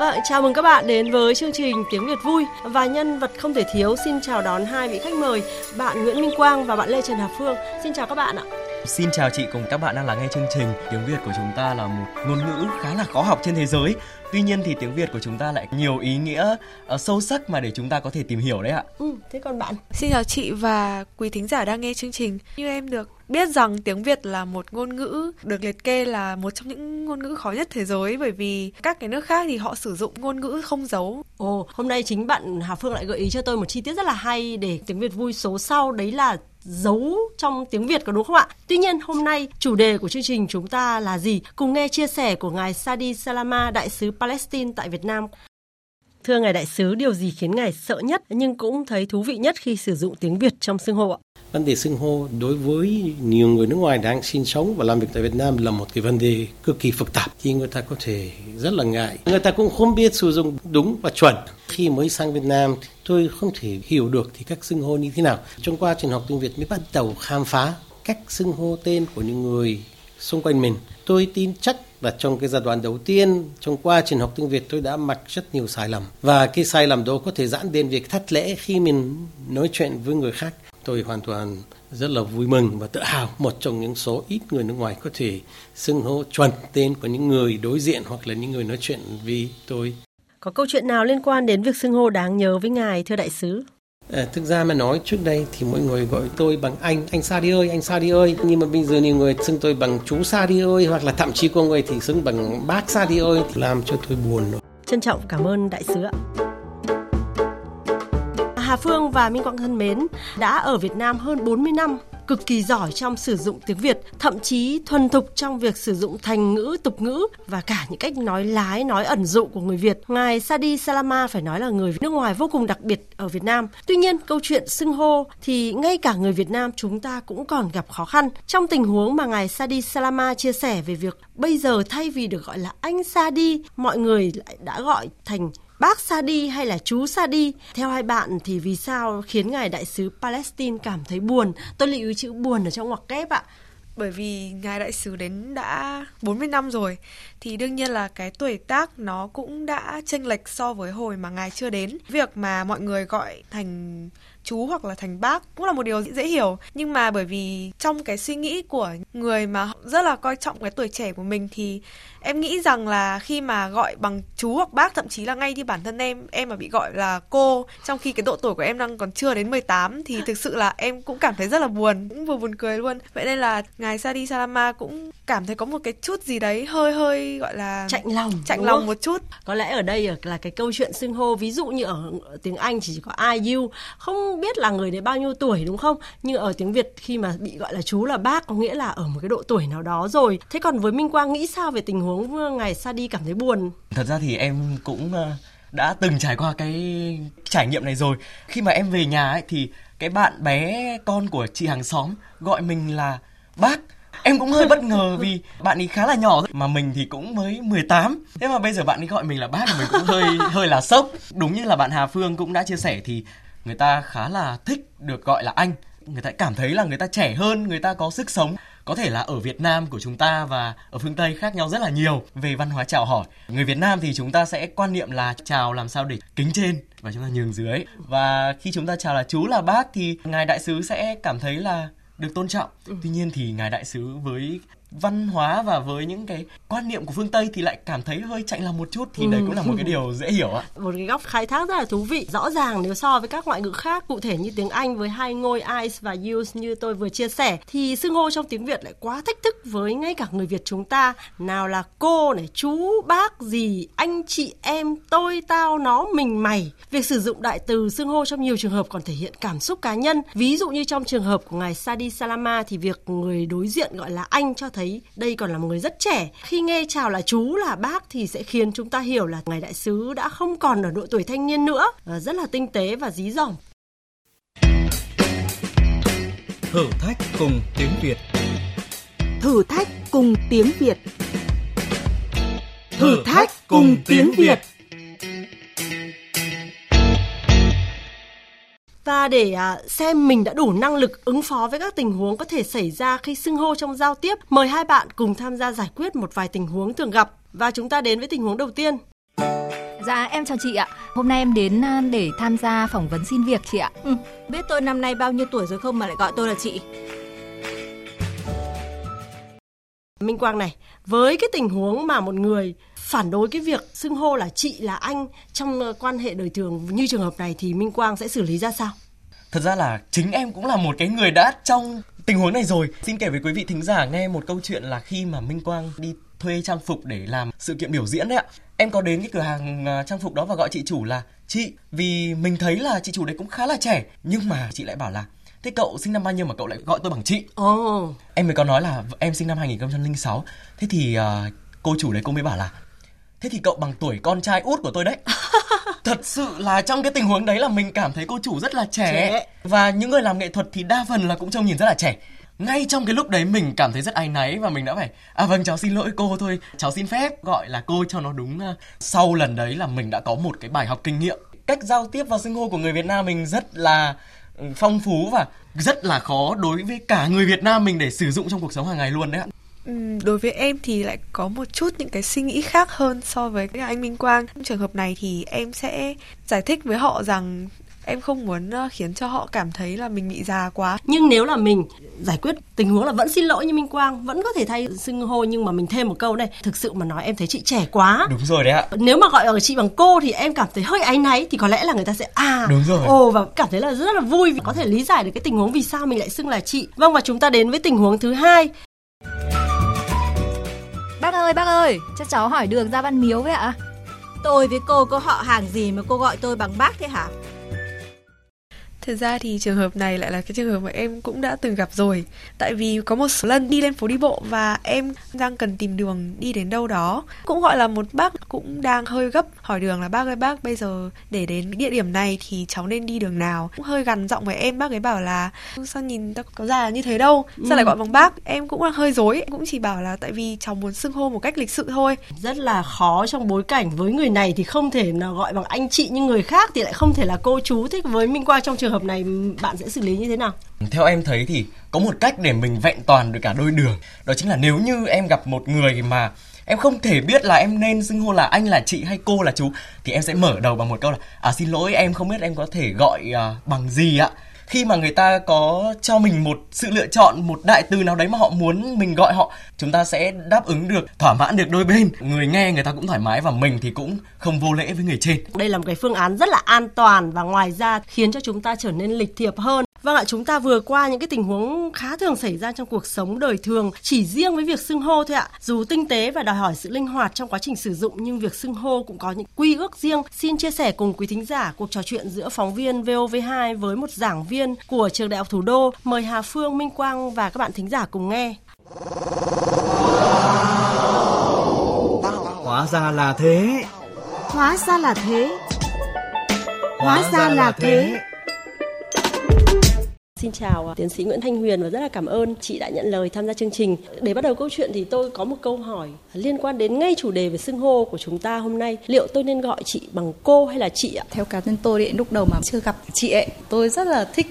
Vâng, chào mừng các bạn đến với chương trình Tiếng Việt vui và nhân vật không thể thiếu xin chào đón hai vị khách mời, bạn Nguyễn Minh Quang và bạn Lê Trần Hà Phương. Xin chào các bạn ạ. Xin chào chị cùng các bạn đang lắng nghe chương trình. Tiếng Việt của chúng ta là một ngôn ngữ khá là khó học trên thế giới. Tuy nhiên thì tiếng Việt của chúng ta lại nhiều ý nghĩa uh, sâu sắc mà để chúng ta có thể tìm hiểu đấy ạ. Ừ, thế còn bạn? Xin chào chị và quý thính giả đang nghe chương trình. Như em được biết rằng tiếng Việt là một ngôn ngữ được liệt kê là một trong những ngôn ngữ khó nhất thế giới bởi vì các cái nước khác thì họ sử dụng ngôn ngữ không dấu. Ồ, hôm nay chính bạn Hà Phương lại gợi ý cho tôi một chi tiết rất là hay để tiếng Việt vui số sau đấy là giấu trong tiếng Việt có đúng không ạ? Tuy nhiên hôm nay chủ đề của chương trình chúng ta là gì? Cùng nghe chia sẻ của ngài Sadi Salama, đại sứ Palestine tại Việt Nam. Thưa ngài đại sứ, điều gì khiến ngài sợ nhất nhưng cũng thấy thú vị nhất khi sử dụng tiếng Việt trong xưng hô ạ? vấn đề xưng hô đối với nhiều người nước ngoài đang sinh sống và làm việc tại Việt Nam là một cái vấn đề cực kỳ phức tạp. Thì người ta có thể rất là ngại. Người ta cũng không biết sử dụng đúng và chuẩn. Khi mới sang Việt Nam tôi không thể hiểu được thì các xưng hô như thế nào. Trong quá trình học tiếng Việt mới bắt đầu khám phá cách xưng hô tên của những người xung quanh mình tôi tin chắc là trong cái giai đoạn đầu tiên, trong quá trình học tiếng Việt tôi đã mắc rất nhiều sai lầm và cái sai lầm đó có thể dẫn đến việc thất lễ khi mình nói chuyện với người khác tôi hoàn toàn rất là vui mừng và tự hào, một trong những số ít người nước ngoài có thể xưng hô chuẩn tên của những người đối diện hoặc là những người nói chuyện với tôi. Có câu chuyện nào liên quan đến việc xưng hô đáng nhớ với ngài, thưa đại sứ? À, thực ra mà nói trước đây thì mọi người gọi tôi bằng anh, anh Sa đi ơi, anh Sa đi ơi. Nhưng mà bây giờ nhiều người xưng tôi bằng chú Sa đi ơi hoặc là thậm chí có người thì xưng bằng bác Sa đi ơi làm cho tôi buồn. rồi Trân trọng cảm ơn đại sứ ạ. Hà Phương và Minh Quang thân mến, đã ở Việt Nam hơn 40 năm, cực kỳ giỏi trong sử dụng tiếng Việt, thậm chí thuần thục trong việc sử dụng thành ngữ, tục ngữ và cả những cách nói lái, nói ẩn dụ của người Việt. Ngài Sadi Salama phải nói là người nước ngoài vô cùng đặc biệt ở Việt Nam. Tuy nhiên, câu chuyện xưng hô thì ngay cả người Việt Nam chúng ta cũng còn gặp khó khăn. Trong tình huống mà ngài Sadi Salama chia sẻ về việc bây giờ thay vì được gọi là anh Sadi, mọi người lại đã gọi thành bác xa đi hay là chú xa đi Theo hai bạn thì vì sao khiến ngài đại sứ Palestine cảm thấy buồn? Tôi lưu ý chữ buồn ở trong ngoặc kép ạ. Bởi vì ngài đại sứ đến đã 40 năm rồi, thì đương nhiên là cái tuổi tác nó cũng đã chênh lệch so với hồi mà ngài chưa đến. Việc mà mọi người gọi thành chú hoặc là thành bác cũng là một điều dễ hiểu. Nhưng mà bởi vì trong cái suy nghĩ của người mà rất là coi trọng cái tuổi trẻ của mình thì em nghĩ rằng là khi mà gọi bằng chú hoặc bác thậm chí là ngay như bản thân em em mà bị gọi là cô trong khi cái độ tuổi của em đang còn chưa đến 18 thì thực sự là em cũng cảm thấy rất là buồn cũng vừa buồn cười luôn. Vậy nên là ngài Sadi Salama cũng cảm thấy có một cái chút gì đấy hơi hơi gọi là chạnh lòng chạnh lòng một chút. Có lẽ ở đây là cái câu chuyện xưng hô ví dụ như ở tiếng Anh chỉ có I you. Không biết là người đấy bao nhiêu tuổi đúng không? Nhưng ở tiếng Việt khi mà bị gọi là chú là bác có nghĩa là ở một cái độ tuổi nào đó rồi. Thế còn với Minh Quang nghĩ sao về tình huống huống ngày xa đi cảm thấy buồn? Thật ra thì em cũng ờ, đã từng trải qua cái trải nghiệm này rồi. Khi mà em về nhà ấy thì cái bạn bé con của chị hàng xóm gọi mình là bác. Em cũng hơi bất ngờ vì bạn ấy khá là nhỏ mà mình thì cũng mới 18 thế mà bây giờ bạn ấy gọi mình là bác thì mình cũng hơi hơi là sốc. Đúng như là bạn Hà Phương cũng đã chia sẻ thì người ta khá là thích được gọi là anh người ta cảm thấy là người ta trẻ hơn người ta có sức sống có thể là ở Việt Nam của chúng ta và ở phương Tây khác nhau rất là nhiều về văn hóa chào hỏi. Người Việt Nam thì chúng ta sẽ quan niệm là chào làm sao để kính trên và chúng ta nhường dưới. Và khi chúng ta chào là chú là bác thì ngài đại sứ sẽ cảm thấy là được tôn trọng. Ừ. Tuy nhiên thì ngài đại sứ với văn hóa và với những cái quan niệm của phương Tây thì lại cảm thấy hơi chạy lòng một chút thì ừ. đấy cũng là một cái điều dễ hiểu ạ. Một cái góc khai thác rất là thú vị. Rõ ràng nếu so với các ngoại ngữ khác, cụ thể như tiếng Anh với hai ngôi i's và use như tôi vừa chia sẻ thì xưng hô trong tiếng Việt lại quá thách thức với ngay cả người Việt chúng ta. Nào là cô này, chú, bác, gì, anh, chị, em, tôi, tao, nó, mình, mày. Việc sử dụng đại từ xưng hô trong nhiều trường hợp còn thể hiện cảm xúc cá nhân. Ví dụ như trong trường hợp của ngài Sadi Salama thì việc người đối diện gọi là anh cho thấy thấy đây còn là một người rất trẻ. Khi nghe chào là chú là bác thì sẽ khiến chúng ta hiểu là ngài đại sứ đã không còn ở độ tuổi thanh niên nữa, rất là tinh tế và dí dỏm. Thử thách cùng tiếng Việt Thử thách cùng tiếng Việt Thử thách cùng tiếng Việt Và để à, xem mình đã đủ năng lực ứng phó với các tình huống có thể xảy ra khi xưng hô trong giao tiếp, mời hai bạn cùng tham gia giải quyết một vài tình huống thường gặp. Và chúng ta đến với tình huống đầu tiên. Dạ em chào chị ạ. Hôm nay em đến để tham gia phỏng vấn xin việc chị ạ. Ừ, biết tôi năm nay bao nhiêu tuổi rồi không mà lại gọi tôi là chị. Minh Quang này, với cái tình huống mà một người phản đối cái việc xưng hô là chị là anh trong ờ, quan hệ đời thường như trường hợp này thì Minh Quang sẽ xử lý ra sao? Thật ra là chính em cũng là một cái người đã trong tình huống này rồi. Xin kể với quý vị thính giả nghe một câu chuyện là khi mà Minh Quang đi thuê trang phục để làm sự kiện biểu diễn đấy ạ. Em có đến cái cửa hàng à, trang phục đó và gọi chị chủ là chị vì mình thấy là chị chủ đấy cũng khá là trẻ nhưng mà chị lại bảo là thế cậu sinh năm bao nhiêu mà cậu lại gọi tôi bằng chị Ồ, oh. em mới có nói là em sinh năm 2006 thế thì uh, cô chủ đấy cô mới bảo là thế thì cậu bằng tuổi con trai út của tôi đấy. Thật sự là trong cái tình huống đấy là mình cảm thấy cô chủ rất là trẻ. Trẻ. và những người làm nghệ thuật thì đa phần là cũng trông nhìn rất là trẻ. Ngay trong cái lúc đấy mình cảm thấy rất áy náy và mình đã phải à vâng cháu xin lỗi cô thôi. Cháu xin phép gọi là cô cho nó đúng sau lần đấy là mình đã có một cái bài học kinh nghiệm. Cách giao tiếp và xưng hô của người Việt Nam mình rất là ừ, phong phú và rất là khó đối với cả người Việt Nam mình để sử dụng trong cuộc sống hàng ngày luôn đấy ạ đối với em thì lại có một chút những cái suy nghĩ khác hơn so với cái anh Minh Quang. Trong trường hợp này thì em sẽ giải thích với họ rằng em không muốn ờ, khiến cho họ cảm thấy là mình bị già quá. nhưng nếu là mình giải quyết tình huống là vẫn xin lỗi như Minh Quang vẫn có thể thay xưng hô nhưng mà mình thêm một câu đây thực sự mà nói em thấy chị trẻ quá đúng rồi đấy ạ nếu mà gọi ở chị bằng cô thì em cảm thấy hơi áy náy thì có lẽ là người ta sẽ à Đúng rồi. ồ và cảm thấy là rất là vui vì có thể lý giải được cái tình huống vì sao mình lại xưng là chị vâng và chúng ta đến với tình huống thứ hai ơi, bác ơi, cho cháu hỏi đường ra Văn Miếu với ạ. Tôi với cô có họ hàng gì mà cô gọi tôi bằng bác thế hả? Thực ra thì trường hợp này lại là cái trường hợp mà em cũng đã từng gặp rồi. Tại vì có một số lần đi lên phố đi bộ và em đang cần tìm đường đi đến đâu đó. Cũng gọi là một bác cũng đang hơi gấp hỏi đường là bác ơi bác bây giờ để đến địa điểm này thì cháu nên đi đường nào? Cũng hơi gằn giọng với em bác ấy bảo là sao nhìn ta có già như thế đâu? Sao lại gọi bằng bác? Em cũng là hơi dối cũng chỉ bảo là tại vì cháu muốn xưng hô một cách lịch sự thôi. Rất là khó trong bối cảnh với người này thì không thể nào gọi bằng anh chị nhưng người khác thì lại không thể là cô chú thế với Minh Quang trong trường hợp này bạn sẽ xử lý như thế nào? Theo em thấy thì có một cách để mình vẹn toàn được cả đôi đường. Đó chính là nếu như em gặp một người mà em không thể biết là em nên xưng hô là anh là chị hay cô là chú Thì em sẽ mở đầu bằng một câu là À xin lỗi em không biết em có thể gọi uh, bằng gì ạ khi mà người ta có cho mình một sự lựa chọn, một đại từ nào đấy mà họ muốn mình gọi họ, chúng ta sẽ đáp ứng được, thỏa mãn được đôi bên. Người nghe người ta cũng thoải mái và mình thì cũng không vô lễ với người trên. Đây là một cái phương án rất là an toàn và ngoài ra khiến cho chúng ta trở nên lịch thiệp hơn. Vâng ạ, chúng ta vừa qua những cái tình huống khá thường xảy ra trong cuộc sống đời thường, chỉ riêng với việc xưng hô thôi ạ. Dù tinh tế và đòi hỏi sự linh hoạt trong quá trình sử dụng nhưng việc xưng hô cũng có những quy ước riêng. Xin chia sẻ cùng quý thính giả cuộc trò chuyện giữa phóng viên VOV2 với một giảng viên của trường Đại học Thủ đô. Mời Hà Phương, Minh Quang và các bạn thính giả cùng nghe. Hóa ra là thế. Hóa ra là thế. Hóa ra là thế. Xin chào à, tiến sĩ Nguyễn Thanh Huyền và rất là cảm ơn chị đã nhận lời tham gia chương trình. Để bắt đầu câu chuyện thì tôi có một câu hỏi liên quan đến ngay chủ đề về xưng hô của chúng ta hôm nay. Liệu tôi nên gọi chị bằng cô hay là chị ạ? theo cá nhân tôi thì lúc đầu mà chưa gặp chị ấy tôi rất là thích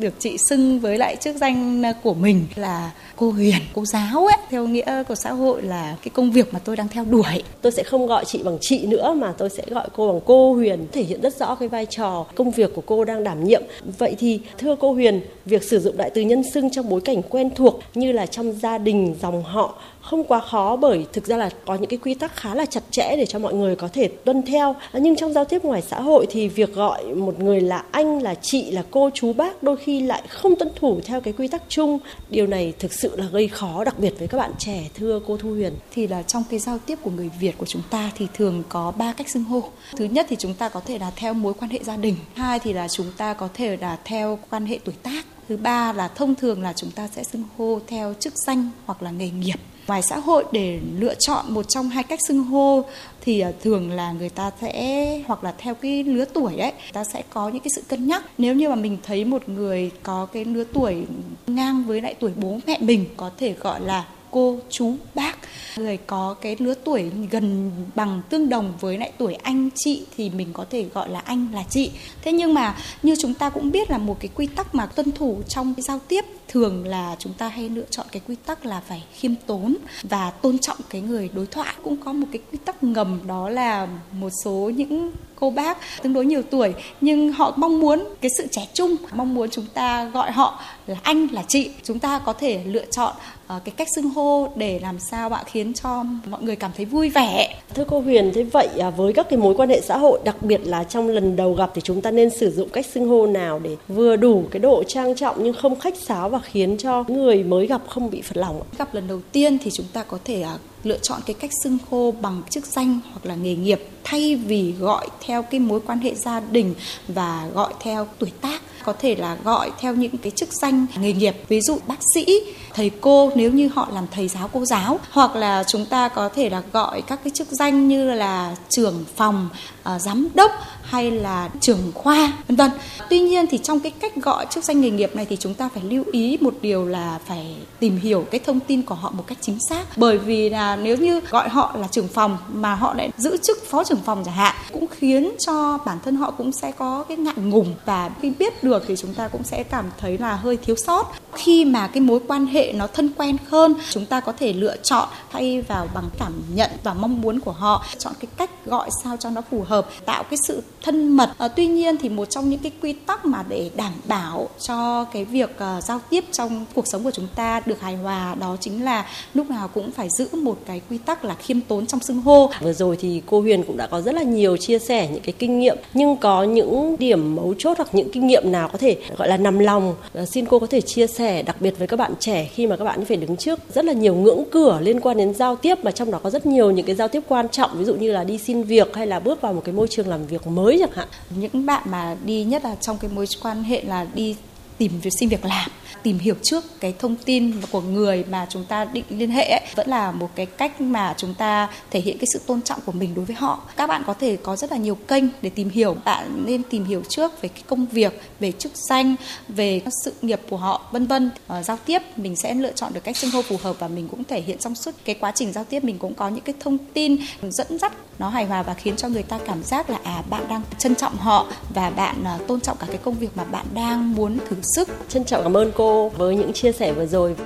được chị xưng với lại chức danh của mình là cô Huyền cô giáo ấy theo nghĩa của xã hội là cái công việc mà tôi đang theo đuổi Tôi sẽ không gọi chị bằng chị nữa mà tôi sẽ gọi cô bằng cô Huyền, thể hiện rất rõ cái vai trò công việc của cô đang đảm nhiệm. Vậy thì thưa cô Huyền, việc sử dụng đại từ nhân xưng trong bối cảnh quen thuộc như là trong gia đình, dòng họ không quá khó bởi thực ra là có những cái quy tắc khá là chặt chẽ để cho mọi người có thể tuân theo. Nhưng trong giao tiếp ngoài xã hội thì việc gọi một người là anh là chị là cô chú bác đôi khi lại không tuân thủ theo cái quy tắc chung. Điều này thực sự là gây khó đặc biệt với các bạn trẻ thưa cô Thu Huyền. Thì là trong cái giao tiếp của người Việt của chúng ta thì thường có ba cách xưng hô. Thứ nhất thì chúng ta có thể là theo mối quan hệ gia đình, hai thì là chúng ta có thể là theo quan hệ tuổi tác, thứ ba là thông thường là chúng ta sẽ xưng hô theo chức danh hoặc là nghề nghiệp. Ngoài xã hội để lựa chọn một trong hai cách xưng hô thì ờ, thường là người ta sẽ hoặc là theo cái lứa tuổi ấy, ta sẽ có những cái sự cân nhắc. Nếu như mà mình thấy một người có cái lứa tuổi ngang với lại tuổi bố mẹ mình có thể gọi là cô chú bác. Người có cái lứa tuổi gần bằng tương đồng với lại tuổi anh chị thì mình có thể gọi là anh là chị. Thế nhưng mà như chúng ta cũng biết là một cái quy tắc mà tuân thủ trong cái giao tiếp thường là chúng ta hay lựa chọn cái quy tắc là phải khiêm tốn và tôn trọng cái người đối thoại. Cũng có một cái quy tắc ngầm đó là một số những cô bác tương đối nhiều tuổi nhưng họ mong muốn cái sự trẻ trung mong muốn chúng ta gọi họ là anh là chị. Chúng ta có thể lựa chọn uh, cái cách xưng hô để làm sao bạn khiến cho mọi người cảm thấy vui vẻ. Thưa cô Huyền thế vậy à, với các cái mối quan hệ xã hội đặc biệt là trong lần đầu gặp thì chúng ta nên sử dụng cách xưng hô nào để vừa đủ cái độ trang trọng nhưng không khách sáo và khiến cho người mới gặp không bị phật lòng gặp lần đầu tiên thì chúng ta có thể uh, lựa chọn cái cách xưng hô bằng chức danh hoặc là nghề nghiệp thay vì gọi theo cái mối quan hệ gia đình và gọi theo tuổi tác có thể là gọi theo những cái chức danh nghề nghiệp. Ví dụ bác sĩ, thầy cô nếu như họ làm thầy giáo, cô giáo, hoặc là chúng ta có thể là gọi các cái chức danh như là trưởng phòng ờ, giám đốc hay là trưởng khoa, vân vân. Tuy nhiên thì trong cái cách gọi chức danh nghề nghiệp này thì chúng ta phải lưu ý một điều là phải tìm hiểu cái thông tin của họ một cách chính xác. Bởi vì là nếu như gọi họ là trưởng phòng mà họ lại giữ chức phó trưởng phòng chẳng hạn, cũng khiến cho bản thân họ cũng sẽ có cái ngại ngùng và khi biết được thì chúng ta cũng sẽ cảm thấy là hơi thiếu sót. Khi mà cái mối quan hệ nó thân quen hơn chúng ta có thể lựa chọn thay vào bằng cảm nhận và mong muốn của họ chọn cái cách gọi sao cho nó phù hợp tạo cái sự thân mật. À, tuy nhiên thì một trong những cái quy tắc mà để đảm bảo cho cái việc uh, giao tiếp trong cuộc sống của chúng ta được hài hòa đó chính là lúc nào cũng phải giữ một cái quy tắc là khiêm tốn trong xưng hô. Vừa rồi thì cô Huyền cũng đã có rất là nhiều chia sẻ những cái kinh nghiệm nhưng có những điểm mấu chốt hoặc những kinh nghiệm nào có thể, gọi là, nằm lòng. Ờ, xin cô có thể chia sẻ đặc biệt với các bạn trẻ khi mà các bạn phải đứng trước rất là nhiều ngưỡng cửa liên quan đến giao tiếp, mà trong đó có rất nhiều những cái giao tiếp quan trọng, ví dụ như là đi xin việc hay là bước vào một cái môi trường làm việc mới chẳng hạn. Những bạn mà đi nhất là trong cái mối quan hệ là đi tìm việc xin việc làm. Tìm hiểu trước cái thông tin của người mà chúng ta định liên hệ ấy, vẫn là một cái cách mà chúng ta thể hiện cái sự tôn trọng của mình đối với họ. Các bạn có thể có rất là nhiều kênh để tìm hiểu. Bạn nên tìm hiểu trước về cái công việc về chức danh về sự nghiệp của họ vân vân. À, giao tiếp mình sẽ lựa chọn được cách xưng hô phù hợp và mình cũng thể hiện trong suốt cái quá trình giao tiếp. Mình cũng có những cái thông tin dẫn dắt nó hài hòa và khiến cho người ta cảm giác là à bạn đang trân trọng họ và bạn à, tôn trọng cả cái công việc mà bạn đang muốn thử sức. Trân trọng cảm ơn cô với những chia sẻ vừa rồi.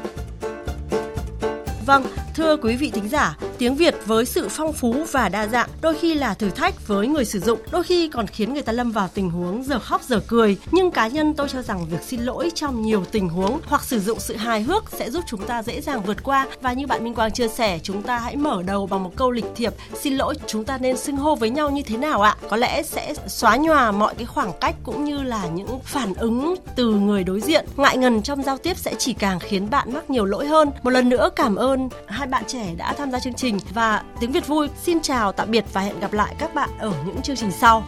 Vâng, thưa quý vị thính giả, tiếng Việt với sự phong phú và đa dạng đôi khi là thử thách với người sử dụng, đôi khi còn khiến người ta lâm vào tình huống giờ khóc giờ cười. Nhưng cá nhân tôi cho rằng việc xin lỗi trong nhiều tình huống hoặc sử dụng sự hài hước sẽ giúp chúng ta dễ dàng vượt qua. Và như bạn Minh Quang chia sẻ, chúng ta hãy mở đầu bằng một câu lịch thiệp. Xin lỗi, chúng ta nên xưng hô với nhau như thế nào ạ? Có lẽ sẽ xóa nhòa mọi cái khoảng cách cũng như là những phản ứng từ người đối diện. Ngại ngần trong giao tiếp sẽ chỉ càng khiến bạn mắc nhiều lỗi hơn. Một lần nữa cảm ơn hai bạn trẻ đã tham gia chương trình và tiếng Việt vui. Xin chào, tạm biệt và hẹn gặp lại các bạn ở những chương trình sau.